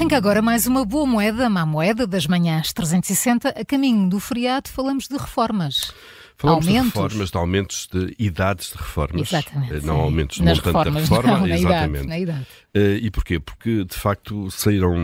Arranca agora mais uma boa moeda, má moeda das manhãs 360. A caminho do feriado falamos de reformas. Falamos aumentos. de reformas, de aumentos de idades de reformas. Exatamente. Eh, Não sim. aumentos de Nas montante reformas, da reforma. não, na exatamente. idade, na idade. Eh, e porquê? Porque, de facto, saíram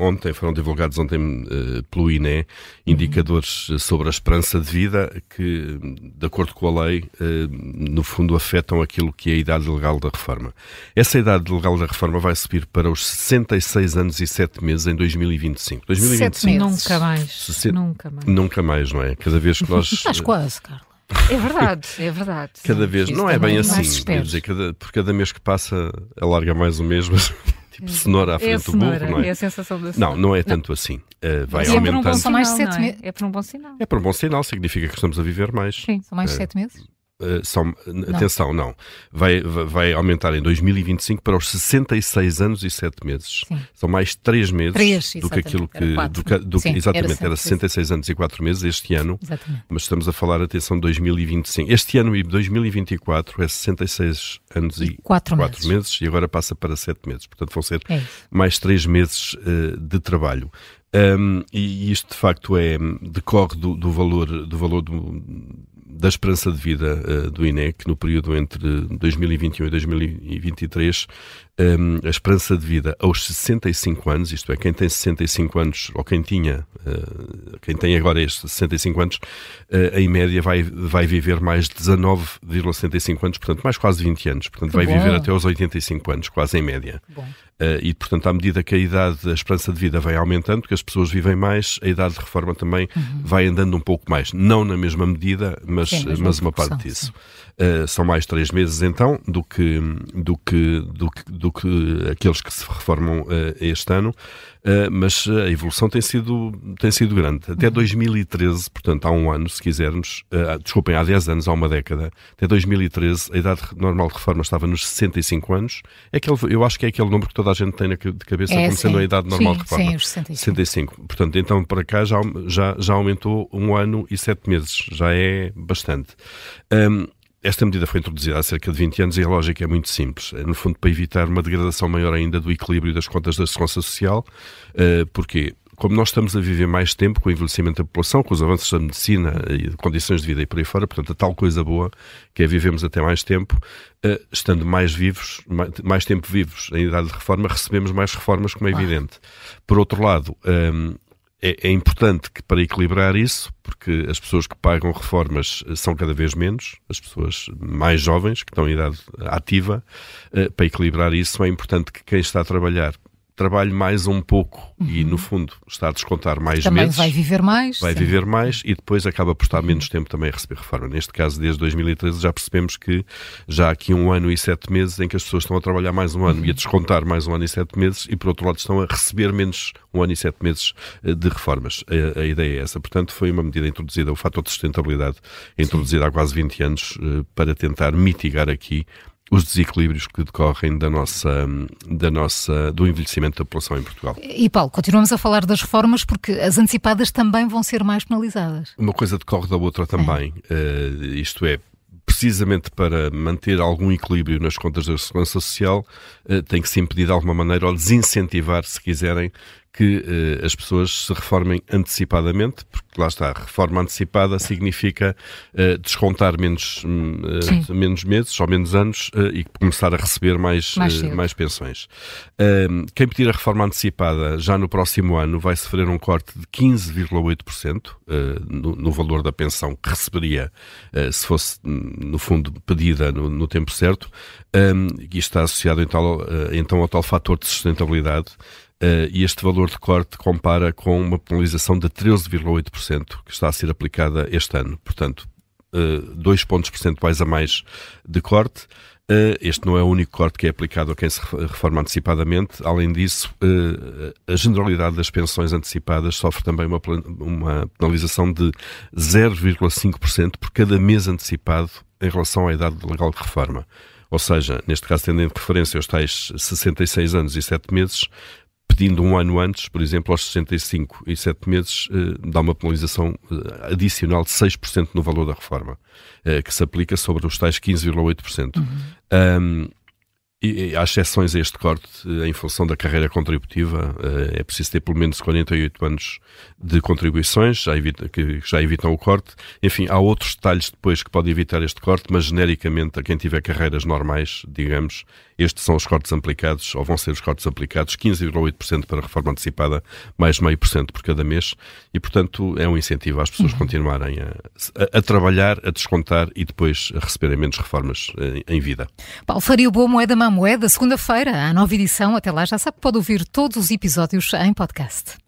ontem, foram divulgados ontem eh, pelo INE, indicadores eh, sobre a esperança de vida que, de acordo com a lei, no fundo afetam aquilo que é a idade legal da reforma. Essa idade legal da reforma vai subir para os 66 anos e 7 meses em 2025. 2025 meses. Nunca mais. Se- Nunca mais. nunca mais, não é? Cada vez que nós... Estás quase, Carla. É verdade, é verdade. Cada vez, Isso não é bem não se assim, dizer, cada, por cada mês que passa alarga mais mês, mas tipo cenoura à É frente do cenoura, burro, não é? é a sensação da Não, cenoura. não é tanto assim. Uh, vai E é por um bom aumentando. Mais sinal, sete não é? É por um bom sinal. É por um bom sinal, significa que estamos a viver mais. Sim. São mais É. sete meses? Uh, são, atenção, não. Vai, vai- aumentar em 2025 para os 66 anos e 7 meses. Sim. São mais 3 meses Três, do que aquilo Era que. quatro. do do Sim, era exatamente, era isso. 66 anos e 4 meses este ano. Exatamente. Mas estamos a falar, atenção, 2025. Este ano e 2024 é 66 anos e, E quatro 4 meses. meses. e agora passa para 7 meses. Portanto, vão ser É mais 3 meses eh, de trabalho. Um, e isto, de facto, é, decorre do, do valor, do valor do- da esperança de vida eh, do INE, que no período entre 2021 e 2023, um, a esperança de vida aos 65 anos, isto é, quem tem 65 anos, ou quem tinha, eh, quem tem agora estes 65 anos, eh, em média vai, vai viver mais 19,65 anos, portanto, mais quase 20 anos. Portanto, Que vai bom. viver até aos 85 anos, quase em média. E, portanto, à medida que a idade, a esperança de vida vai aumentando, que as pessoas vivem mais, a idade de reforma também vai andando um pouco mais. Não na mesma medida, mas, Sim, mesma mas uma parte disso. Uh, são mais três meses, então, do que, do que, do que, do que aqueles que se reformam uh, este ano. Uh, mas a evolução tem sido, tem sido grande. Até 2013, portanto, há um ano, se quisermos, uh, desculpem, há 10 anos, há uma década, até 2013, a idade normal de reforma estava nos 65 anos. É aquele, eu acho que é aquele número que toda a gente tem na de cabeça É, como sendo sim. a idade normal Sim, de reforma. sim, os 65. 65. Portanto, então para cá já, já, já aumentou um ano e sete meses. Já é bastante. Hum, esta medida foi introduzida há cerca de 20 anos e a lógica é muito simples. É, no fundo, para evitar uma degradação maior ainda do equilíbrio das contas da segurança social. Uh, porquê? Como nós estamos a viver mais tempo com o envelhecimento da população, com os avanços da medicina e de condições de vida e por aí fora, portanto, a tal coisa boa que é vivemos até mais tempo, uh, estando mais vivos, mais, tempo vivos em idade de reforma, recebemos mais reformas, como é evidente. Por outro lado, um, é, é importante que para equilibrar isso, porque as pessoas que pagam reformas eh, são cada vez menos, as pessoas mais jovens que estão em idade ativa, eh, para equilibrar isso é importante que quem está a trabalhar trabalhe mais um pouco e no fundo está a descontar mais Uhum. Também meses vai viver mais. vai sim. viver mais e depois acaba por estar menos tempo também a receber reforma. Neste caso, desde 2013, já percebemos que já há aqui um ano e sete meses em que as pessoas estão a trabalhar mais um ano e a descontar mais um ano e sete meses e, por outro lado, estão a receber menos um ano e sete meses eh, de reformas. A, a ideia é essa. Portanto, foi uma medida introduzida, o fator de sustentabilidade, introduzido há quase 20 anos eh, para tentar mitigar aqui os desequilíbrios que decorrem da nossa, da nossa, do envelhecimento da população em Portugal. E Paulo, continuamos a falar das reformas porque as antecipadas também vão ser mais penalizadas. Uma coisa decorre da outra também. Eh, isto é, precisamente para manter algum equilíbrio nas contas da segurança social, eh, tem que se impedir de alguma maneira ou desincentivar, se quiserem, que eh, as pessoas se reformem antecipadamente, porque lá está, reforma antecipada significa eh, descontar menos, eh, menos meses ou menos anos e começar a receber mais, Mais mais pensões. Quem pedir a reforma antecipada já no próximo ano vai sofrer um corte de 15,8% uh, no, no valor da pensão que receberia uh, se fosse, hum, no fundo, pedida no, no tempo certo. Um, e está associado então, uh, então ao tal fator de sustentabilidade. Uh, e este valor de corte compara com uma penalização de 13,8% que está a ser aplicada este ano. Portanto, uh, 2 pontos percentuais a mais de corte. Uh, este não é o único corte que é aplicado a quem se re- reforma antecipadamente. Além disso, a generalidade das pensões antecipadas sofre também uma, uma penalização de 0,5% por cada mês antecipado em relação à idade legal de reforma. Ou seja, neste caso, tendo em referência os tais 66 anos e 7 meses, pedindo um ano antes, por exemplo, aos 65 e 7 meses, eh, dá uma penalização eh, adicional de 6% no valor da reforma, eh, que se aplica sobre os tais 15,8%. Um, E, há exceções a este corte em função da carreira contributiva. É preciso ter pelo menos 48 anos de contribuições, já evita, que já evitam o corte. Enfim, há outros detalhes depois que podem evitar este corte, mas genericamente a quem tiver carreiras normais, digamos, estes são os cortes aplicados, ou vão ser os cortes aplicados, 15,8% para a reforma antecipada, mais meio por cento por cada mês, e portanto é um incentivo às pessoas uhum. continuarem a, a, a, trabalhar, a descontar e depois a receberem menos reformas em, em vida. Paulo Faria Boa Moeda Moeda, segunda-feira, a nova edição. Até lá já sabe que pode ouvir todos os episódios em podcast.